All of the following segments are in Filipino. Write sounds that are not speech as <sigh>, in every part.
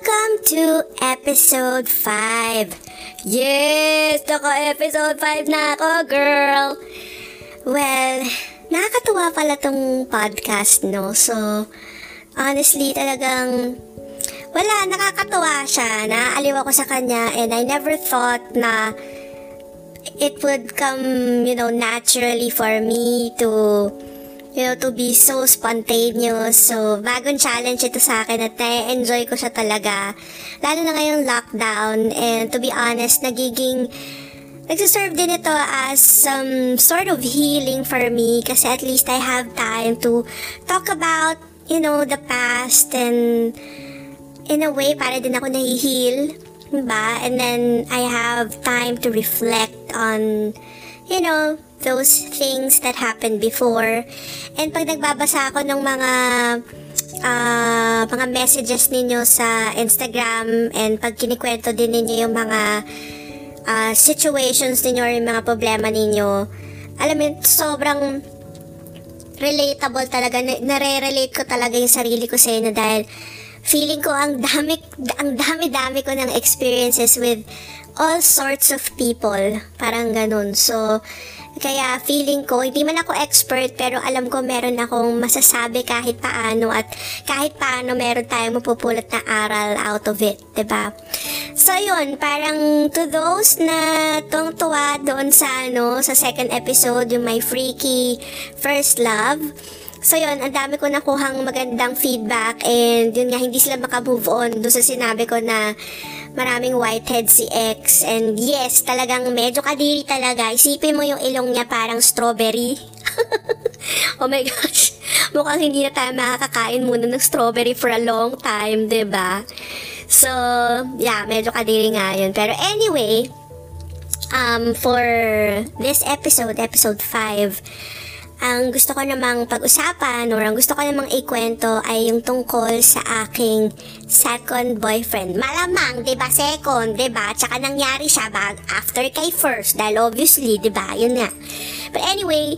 Welcome to episode 5. Yes! Naka-episode 5 na ako, girl! Well, nakakatuwa pala tong podcast, no? So, honestly, talagang wala, nakakatuwa siya. Naaaliw ako sa kanya and I never thought na it would come, you know, naturally for me to you know, to be so spontaneous. So, bagong challenge ito sa akin at na-enjoy ko siya talaga. Lalo na ngayong lockdown. And to be honest, nagiging nagsiserve din ito as some sort of healing for me kasi at least I have time to talk about, you know, the past and in a way, para din ako nahihil. Diba? And then, I have time to reflect on, you know, those things that happened before. And pag nagbabasa ako ng mga uh, mga messages ninyo sa Instagram and pag kinikwento din ninyo yung mga uh, situations ninyo or yung mga problema ninyo, alam mo, sobrang relatable talaga. Nare-relate ko talaga yung sarili ko sa inyo dahil feeling ko ang dami, ang dami-dami ko ng experiences with all sorts of people. Parang ganun. So, kaya feeling ko, hindi man ako expert pero alam ko meron akong masasabi kahit paano at kahit paano meron tayong mapupulot na aral out of it, ba? Diba? So yun, parang to those na tungtuwa doon sa ano, sa second episode, yung my freaky first love, So yun, ang dami ko nakuhang magandang feedback and yun nga, hindi sila makamove on doon sa sinabi ko na maraming whitehead si X. And yes, talagang medyo kadiri talaga. Isipin mo yung ilong niya parang strawberry. <laughs> oh my gosh. <laughs> Mukhang hindi na tayo makakakain muna ng strawberry for a long time, ba? Diba? So, yeah, medyo kadiri nga yun. Pero anyway, um, for this episode, episode 5, ang gusto ko namang pag-usapan or ang gusto ko namang ikwento ay yung tungkol sa aking second boyfriend. Malamang, 'di ba? Second, 'di ba? Tsaka nangyari siya bag after kay first dahil obviously, 'di ba? Yun nga. But anyway,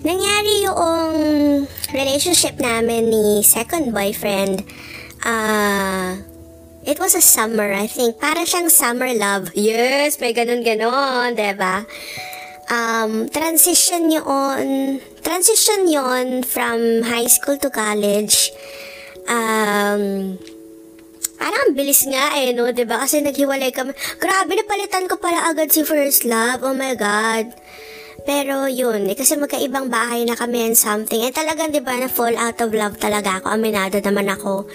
nangyari yung relationship namin ni second boyfriend. Ah, uh, It was a summer, I think. Para siyang summer love. Yes, may ganun-ganon, ba? Um, transition yun, transition yon from high school to college. Um, parang bilis nga eh, no? ba diba? Kasi naghiwalay kami. Grabe, napalitan ko pala agad si First Love. Oh my God. Pero yun, eh, kasi magkaibang bahay na kami and something. Eh talagang, di ba, na fall out of love talaga ako. Aminado naman ako.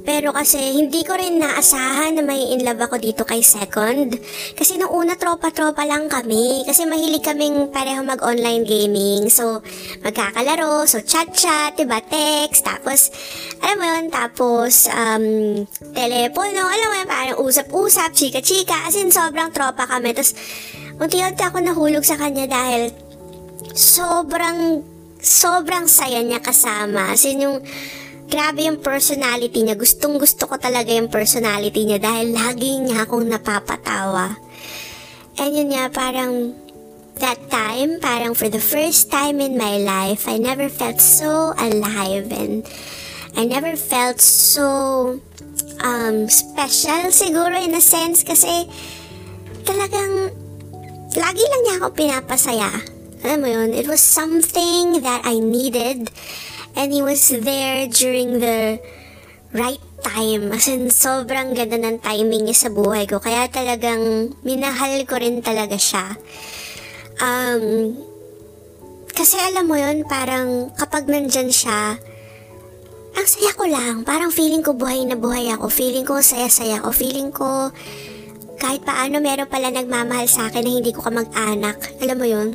Pero kasi hindi ko rin naasahan na may in love ako dito kay Second. Kasi nung una tropa-tropa lang kami. Kasi mahilig kaming pareho mag-online gaming. So, magkakalaro. So, chat-chat, diba? Text. Tapos, alam mo yun, tapos, um, telepono. Alam mo yun, parang usap-usap, chika-chika. As in, sobrang tropa kami. Tapos, unti-unti ako nahulog sa kanya dahil sobrang, sobrang saya niya kasama. As in, yung, grabe yung personality niya. Gustong gusto ko talaga yung personality niya dahil lagi niya akong napapatawa. And yun nga, parang that time, parang for the first time in my life, I never felt so alive and I never felt so um, special siguro in a sense kasi talagang lagi lang niya ako pinapasaya. Alam mo yun, it was something that I needed And he was there during the right time. As in, sobrang ganda ng timing niya sa buhay ko. Kaya talagang minahal ko rin talaga siya. Um, kasi alam mo yun, parang kapag nandyan siya, ang saya ko lang. Parang feeling ko buhay na buhay ako. Feeling ko saya-saya ako. Feeling ko kahit paano meron pala nagmamahal sa akin na hindi ko ka mag-anak. Alam mo yun?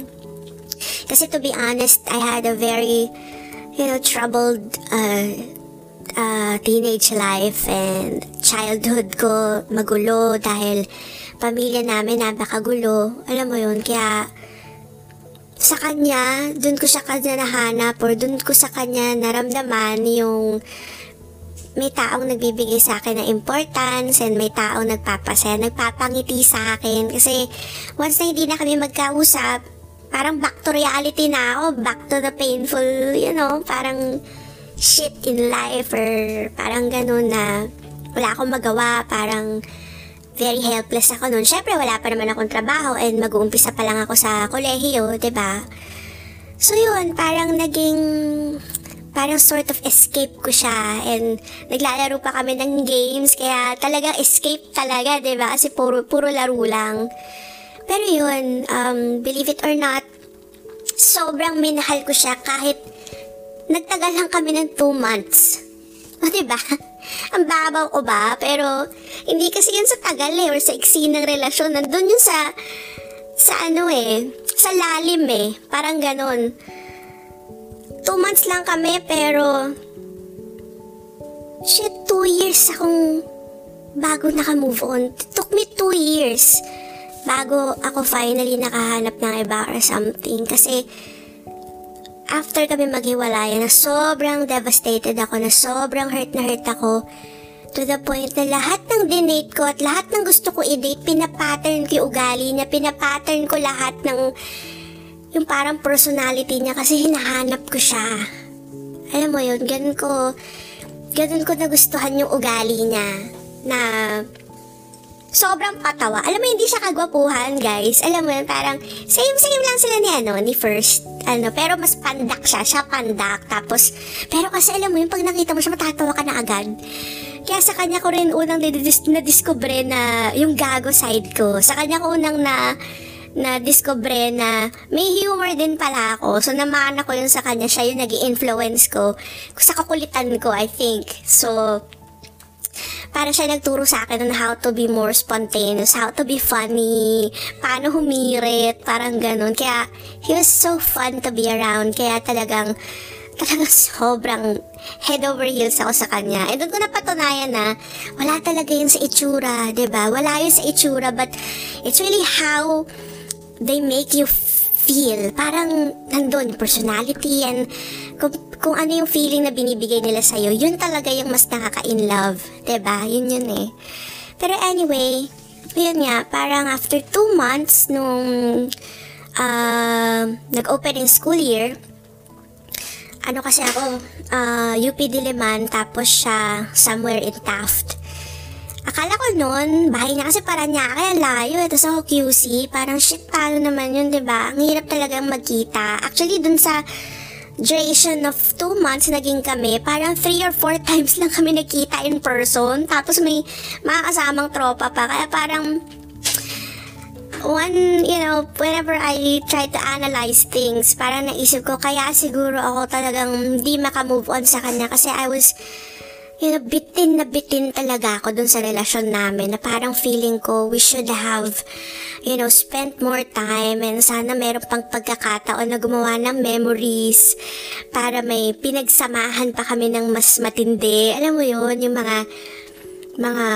Kasi to be honest, I had a very you know, troubled uh, uh, teenage life and childhood ko magulo dahil pamilya namin napakagulo. Alam mo yun, kaya sa kanya, dun ko siya kanya nahanap or dun ko sa kanya naramdaman yung may taong nagbibigay sa akin ng importance and may taong nagpapasaya, nagpapangiti sa akin. Kasi once na hindi na kami magkausap, parang back to reality na ako, back to the painful, you know, parang shit in life or parang ganun na wala akong magawa, parang very helpless ako noon. Syempre, wala pa naman akong trabaho and mag-uumpisa pa lang ako sa kolehiyo, 'di ba? So yun, parang naging parang sort of escape ko siya and naglalaro pa kami ng games kaya talagang escape talaga, 'di ba? Kasi puro puro laro lang. Pero yun, um, believe it or not, sobrang minahal ko siya kahit nagtagal lang kami ng 2 months. <laughs> O, diba? <laughs> Ang babaw ko ba? Pero, hindi kasi yun sa tagal eh, or sa iksi ng relasyon. Nandun yun sa, sa ano eh, sa lalim eh. Parang ganon. 2 months lang kami, pero, shit, 2 years akong bago naka-move on. It took me 2 years bago ako finally nakahanap ng iba or something. Kasi, after kami maghiwalay, na sobrang devastated ako, na sobrang hurt na hurt ako, to the point na lahat ng dinate ko at lahat ng gusto ko i-date, pinapattern ko yung ugali niya, pinapattern ko lahat ng yung parang personality niya kasi hinahanap ko siya. Alam mo yun, ganun ko, ganun ko nagustuhan yung ugali niya na sobrang patawa. Alam mo, hindi siya kagwapuhan, guys. Alam mo yun, parang same-same lang sila ni, ano, ni First. Ano, pero mas pandak siya. Siya pandak. Tapos, pero kasi alam mo yun, pag nakita mo siya, matatawa ka na agad. Kaya sa kanya ko rin unang na-discover na yung gago side ko. Sa kanya ko unang na na-discover na may humor din pala ako. So, namana ko yun sa kanya. Siya yung nag influence ko. Sa kakulitan ko, I think. So, para siya nagturo sa akin on how to be more spontaneous, how to be funny, paano humirit, parang ganun. Kaya, he was so fun to be around. Kaya talagang, <laughs> talagang sobrang head over heels ako sa kanya. And doon ko napatunayan na wala talaga yun sa itsura, ba diba? Wala yun sa itsura, but it's really how they make you feel. Parang nandun, personality and kung kung ano yung feeling na binibigay nila sa'yo, yun talaga yung mas nakaka-in love. ba diba? Yun yun eh. Pero anyway, yun nga, parang after two months nung uh, nag-open yung school year, ano kasi ako, uh, UP Diliman, tapos siya somewhere in Taft. Akala ko noon, bahay niya kasi para niya, kaya layo. Ito sa QC, parang shit, paano naman yun, ba? Ang hirap talaga magkita. Actually, dun sa duration of two months naging kami, parang three or four <laughs> times lang kami nakita in person. Tapos may mga kasamang tropa pa. Kaya parang one, you know, whenever I try to analyze things, parang naisip ko, kaya siguro ako talagang hindi makamove on sa kanya kasi I was you know, bitin na bitin talaga ako dun sa relasyon namin na parang feeling ko we should have, you know, spent more time and sana meron pang pagkakataon na gumawa ng memories para may pinagsamahan pa kami ng mas matindi. Alam mo yun, yung mga mga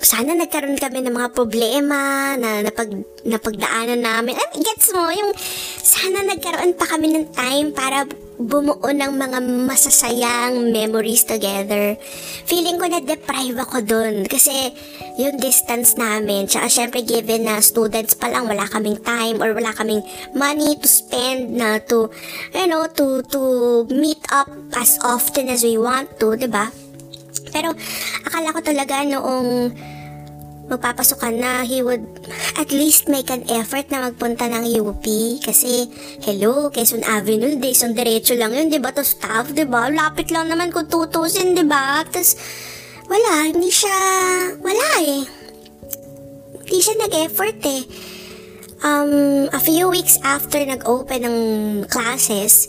sana nagkaroon kami ng mga problema na napag, napagdaanan namin. Mean, gets mo, yung sana nagkaroon pa kami ng time para bumuo ng mga masasayang memories together. Feeling ko na-deprive ako dun kasi yung distance namin, tsaka syempre given na students pa lang, wala kaming time or wala kaming money to spend na to, you know, to, to meet up as often as we want to, ba diba? Pero akala ko talaga noong magpapasukan na, he would at least make an effort na magpunta ng UP. Kasi, hello, Quezon Avenue, Quezon Diretso lang yun, di ba? To staff, di ba? Lapit lang naman kung tutusin, di ba? Tapos, wala, hindi siya, wala eh. Hindi siya nag-effort eh. Um, a few weeks after nag-open ng classes,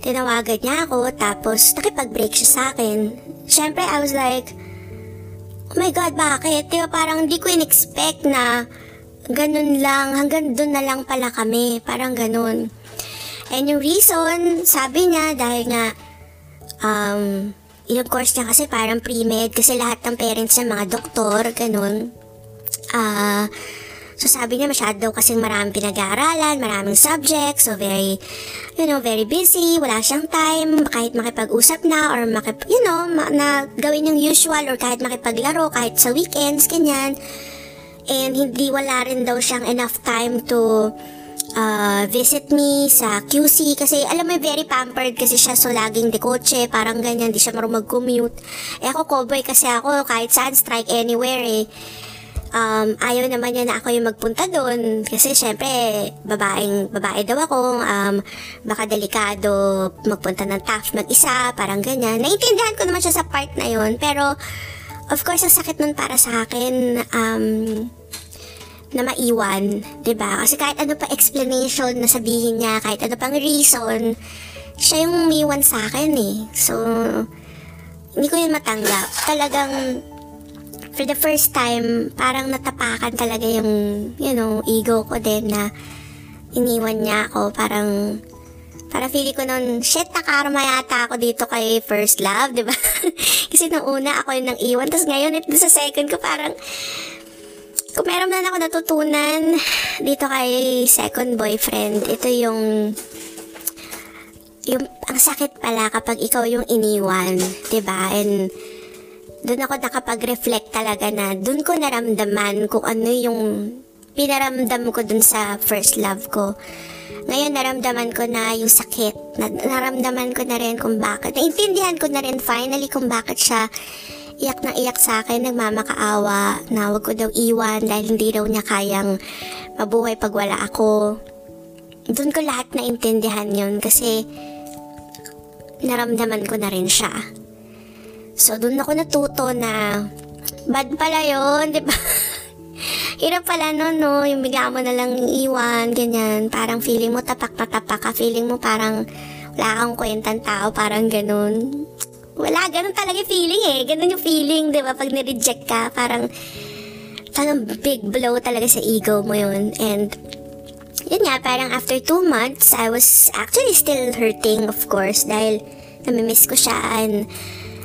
tinawagan niya ako, tapos nakipag-break siya sa akin. Siyempre, I was like, oh my God, bakit? Diba parang hindi ko in-expect na ganun lang, hanggang doon na lang pala kami. Parang ganun. And yung reason, sabi niya, dahil nga, um, yung course niya kasi parang pre-med, kasi lahat ng parents niya mga doktor, ganun. Ah, uh, So sabi niya masyado kasing maraming pinag-aaralan, maraming subjects, so very, you know, very busy, wala siyang time, kahit makipag-usap na or makip, you know, ma- na gawin yung usual or kahit makipaglaro, kahit sa weekends, ganyan. And hindi wala rin daw siyang enough time to uh, visit me sa QC kasi alam mo very pampered kasi siya so laging de kotse parang ganyan di siya marunong mag-commute. Eh ako cowboy kasi ako kahit saan strike anywhere eh um, ayaw naman niya na ako yung magpunta doon kasi syempre babaeng babae daw ako um, baka delikado magpunta ng TAF mag-isa parang ganyan naintindihan ko naman siya sa part na yon pero of course ang sakit nun para sa akin um, na maiwan, 'di ba? Kasi kahit ano pa explanation na sabihin niya, kahit ano pang reason, siya yung umiwan sa akin eh. So, hindi ko yun matanggap. Talagang, for the first time, parang natapakan talaga yung, you know, ego ko din na iniwan niya ako. Parang, para feeling ko nun, shit, nakarma yata ako dito kay first love, di ba? <laughs> Kasi nung una, ako yung nang iwan. Tapos ngayon, ito sa second ko, parang, kung meron man ako natutunan dito kay second boyfriend, ito yung yung ang sakit pala kapag ikaw yung iniwan, 'di ba? And doon ako nakapag-reflect talaga na doon ko naramdaman kung ano yung pinaramdam ko dun sa first love ko. Ngayon naramdaman ko na yung sakit. Na, naramdaman ko na rin kung bakit. Naintindihan ko na rin finally kung bakit siya iyak na iyak sa akin, nagmamakaawa na wag ko daw iwan dahil hindi daw niya kayang mabuhay pag wala ako. Doon ko lahat na intindihan yun kasi naramdaman ko na rin siya. So, doon ako natuto na bad pala yun, di ba? <laughs> Hirap pala no, no, yung bigla mo na lang iwan, ganyan. Parang feeling mo tapak na tapak ka, feeling mo parang wala kang kwentang tao, parang ganun wala, ganun talaga feeling eh. Ganun yung feeling, di ba? Pag nireject ka, parang, parang big blow talaga sa ego mo yun. And, yun nga, parang after two months, I was actually still hurting, of course, dahil namimiss ko siya and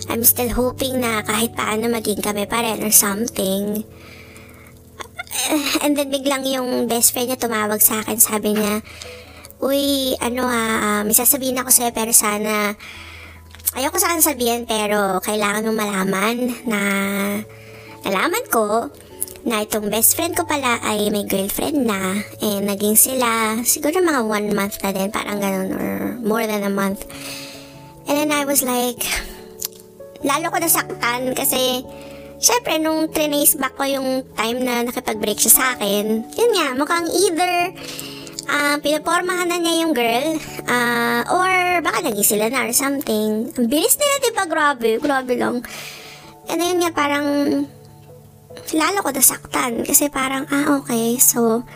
I'm still hoping na kahit paano maging kami pa rin or something. And then biglang yung best friend niya tumawag sa akin, sabi niya, Uy, ano ha, uh, may sasabihin ako sa'yo pero sana ayoko saan sabihin pero kailangan mong malaman na nalaman ko na itong best friend ko pala ay may girlfriend na and naging sila siguro mga one month na din parang ganun or more than a month and then I was like lalo ko nasaktan kasi syempre nung trinace back ko yung time na nakipag-break siya sa akin yun nga mukhang either uh, pinapormahan na niya yung girl, uh, or baka naging sila na or something. Ang bilis nila, diba? Grabe, grabe lang. And then nga, parang, lalo ko nasaktan. Kasi parang, ah, okay. So,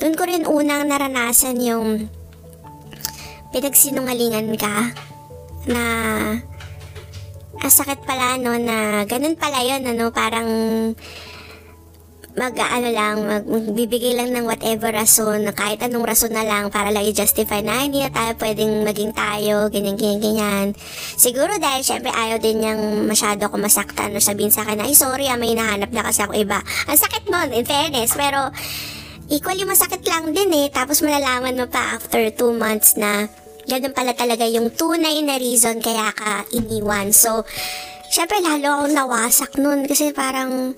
doon ko rin unang naranasan yung pinagsinungalingan ka na ang sakit pala no na ganun pala yun ano parang mag ano lang, mag, magbibigay lang ng whatever rason, na kahit anong rason na lang para lang i-justify na hindi na tayo pwedeng maging tayo, ganyan, ganyan, ganyan. Siguro dahil syempre ayaw din niyang masyado ako masaktan o sabihin sa akin na, ay sorry ah, may hinahanap na kasi ako iba. Ang sakit nun, in fairness, pero equally masakit lang din eh. Tapos malalaman mo pa after two months na ganun pala talaga yung tunay na reason kaya ka iniwan. So, syempre lalo akong nawasak nun kasi parang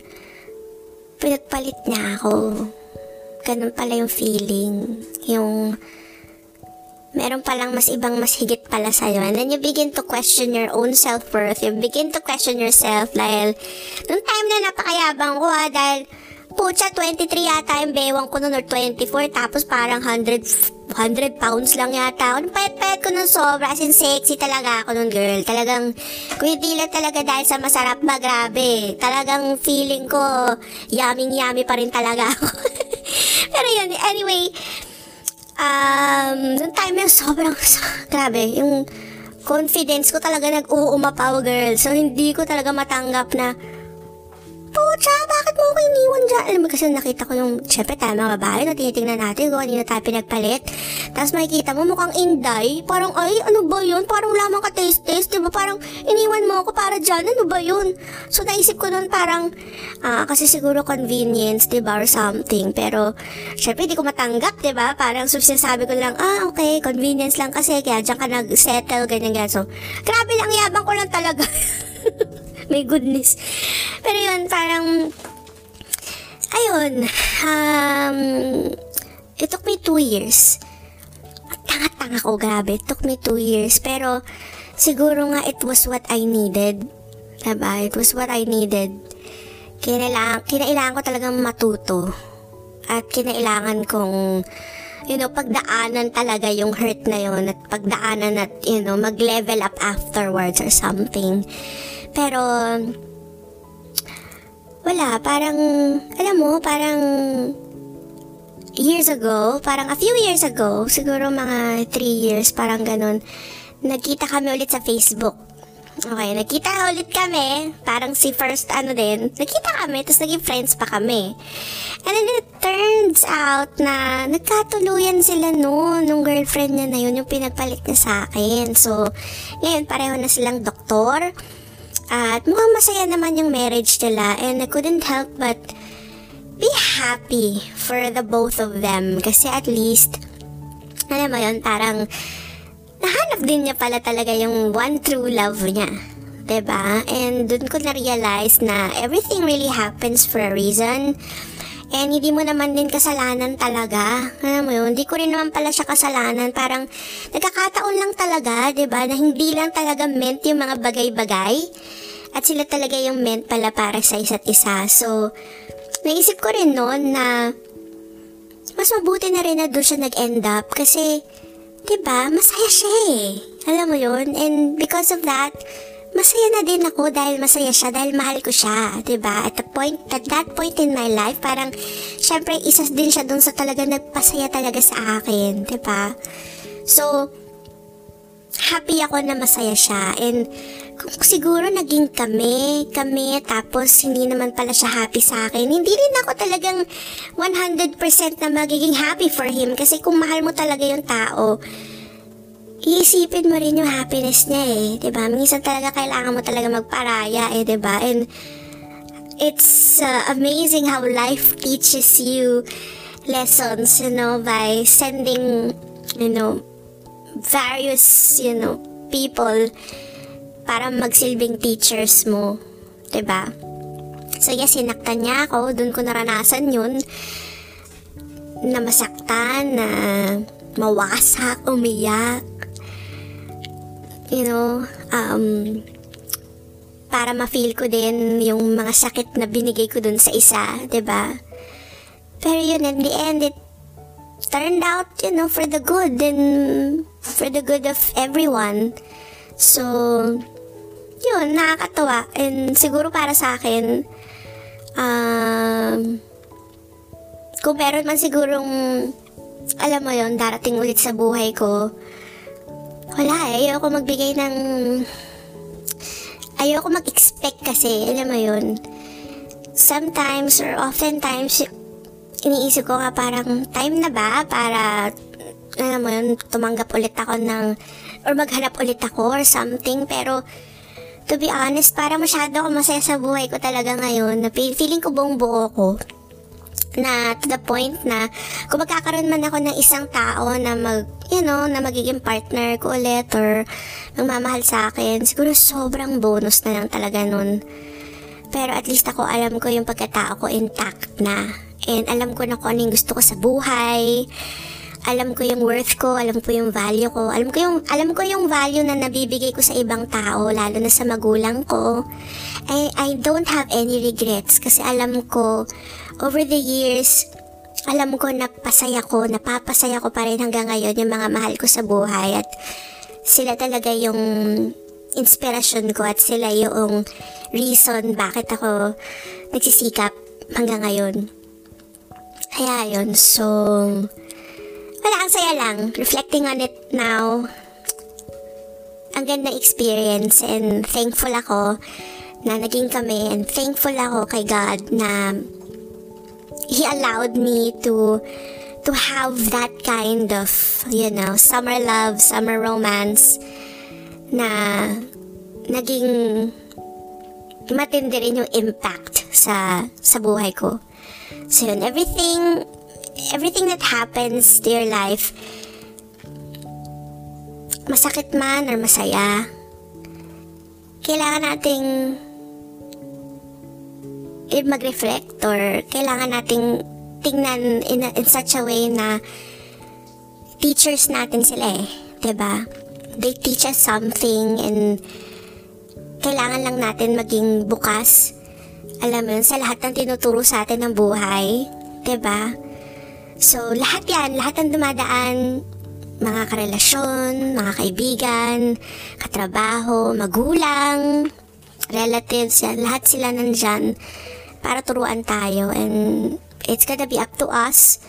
pinagpalit niya ako. Ganun pala yung feeling. Yung meron palang mas ibang mas higit pala sa'yo. And then you begin to question your own self-worth. You begin to question yourself dahil nung time na napakayabang ko ha, dahil Pucha, 23 yata yung bewang ko noon or 24 tapos parang 100 100 pounds lang yata ako. Payat-payat ko ng sobra. As in, sexy talaga ako nun, girl. Talagang, kung hindi lang talaga dahil sa masarap ba. Talagang feeling ko, yummy-yummy pa rin talaga <laughs> ako. Pero yun, anyway, um, noong time yung sobrang, grabe, yung confidence ko talaga nag-uumapaw, girl. So, hindi ko talaga matanggap na, Pucha, bakit mo ako iniwan dyan? Alam mo kasi nakita ko yung, syempre tayo mga babae na tinitingnan natin kung kanina tayo pinagpalit. Tapos makikita mo mukhang inday. Parang, ay, ano ba yun? Parang lamang ka taste-taste, diba? Parang iniwan mo ako para dyan. Ano ba yun? So naisip ko nun parang, ah, kasi siguro convenience, diba? Or something. Pero, syempre hindi ko matanggap, diba? Parang sinasabi ko lang, ah, okay, convenience lang kasi, kaya dyan ka nag-settle, ganyan, ganyan. So, grabe lang, yabang ko lang talaga. <laughs> My goodness. Pero yun, parang, ayun, um, it took me two years. Tanga-tanga ko, grabe. It took me two years. Pero, siguro nga it was what I needed. Diba? It was what I needed. Kinailangan, kinailangan ko talagang matuto. At kinailangan kong, you know, pagdaanan talaga yung hurt na yun. At pagdaanan at, you know, mag-level up afterwards or something. Pero, wala, parang, alam mo, parang years ago, parang a few years ago, siguro mga 3 years, parang ganun, nagkita kami ulit sa Facebook. Okay, nagkita ulit kami, parang si first ano din, nagkita kami, tapos naging friends pa kami. And then it turns out na nagkatuluyan sila noon, nung girlfriend niya na yun, yung pinagpalit niya sa akin. So, ngayon pareho na silang doktor. At mukhang masaya naman yung marriage nila and I couldn't help but be happy for the both of them kasi at least alam mo yun, parang nahanap din niya pala talaga yung one true love niya. 'di ba? And dun ko na-realize na everything really happens for a reason. And hindi mo naman din kasalanan talaga. Alam mo yun, hindi ko rin naman pala siya kasalanan. Parang nagkakataon lang talaga, 'di ba? Na hindi lang talaga meant yung mga bagay-bagay. At sila talaga yung meant pala para sa isa't isa. So, naisip ko rin noon na mas mabuti na rin na doon siya nag-end up kasi, ba diba, masaya siya eh. Alam mo yun? And because of that, masaya na din ako dahil masaya siya, dahil mahal ko siya, ba diba? At the point, at that point in my life, parang, syempre, isa din siya dun sa talaga nagpasaya talaga sa akin, ba diba? So, happy ako na masaya siya. And, kung siguro naging kami, kami, tapos hindi naman pala siya happy sa akin, hindi rin ako talagang 100% na magiging happy for him kasi kung mahal mo talaga yung tao, iisipin mo rin yung happiness niya eh, 'di ba? Minsan talaga kailangan mo talaga magparaya eh, 'di ba? And it's uh, amazing how life teaches you lessons, you know, by sending, you know, various, you know, people para magsilbing teachers mo. ba? Diba? So yes, sinaktan niya ako. Doon ko naranasan yun. Na masaktan, na mawasak, umiyak. You know, um, para ma-feel ko din yung mga sakit na binigay ko dun sa isa, ba? Diba? Pero yun, in the end, it turned out, you know, for the good and for the good of everyone. So, yun, nakakatawa. And siguro para sa akin, um, kung meron man sigurong, alam mo yon darating ulit sa buhay ko, wala eh, ayoko magbigay ng, ayoko mag-expect kasi, alam mo yun, sometimes or oftentimes, iniisip ko nga parang time na ba para, alam mo yun, tumanggap ulit ako ng, or maghanap ulit ako or something. Pero, to be honest, para masyado ako masaya sa buhay ko talaga ngayon. Na feeling ko buong buo ko na to the point na kung magkakaroon man ako ng isang tao na mag, you know, na magiging partner ko ulit or magmamahal sa akin, siguro sobrang bonus na lang talaga nun. Pero at least ako alam ko yung pagkatao ko intact na. And alam ko na kung ano yung gusto ko sa buhay alam ko yung worth ko, alam ko yung value ko, alam ko yung alam ko yung value na nabibigay ko sa ibang tao, lalo na sa magulang ko. I I don't have any regrets kasi alam ko over the years alam ko na pasaya ko, napapasaya ko pa rin hanggang ngayon yung mga mahal ko sa buhay at sila talaga yung inspirasyon ko at sila yung reason bakit ako nagsisikap hanggang ngayon. Kaya yun, so wala, ang saya lang. Reflecting on it now, ang ganda experience and thankful ako na naging kami and thankful ako kay God na He allowed me to to have that kind of, you know, summer love, summer romance na naging matindi rin yung impact sa sa buhay ko. So yun, everything everything that happens to your life, masakit man or masaya, kailangan nating mag-reflect or kailangan nating tingnan in, a, in such a way na teachers natin sila eh. ba? They teach us something and kailangan lang natin maging bukas. Alam mo yun, sa lahat ng tinuturo sa atin ng buhay. ba? So, lahat yan, lahat ng dumadaan, mga karelasyon, mga kaibigan, katrabaho, magulang, relatives, yan, lahat sila nandyan para turuan tayo and it's gonna be up to us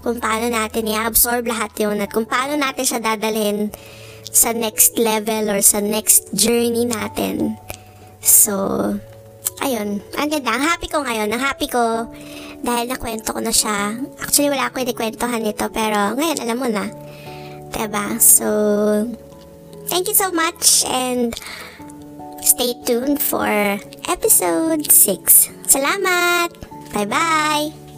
kung paano natin i-absorb lahat yun at kung paano natin siya dadalhin sa next level or sa next journey natin. So, ayun, ang ganda. Ang happy ko ngayon. Ang happy ko dahil nakwento ko na siya. Actually, wala ako inikwentohan nito pero ngayon alam mo na. Diba? So, thank you so much and stay tuned for episode 6. Salamat! Bye-bye!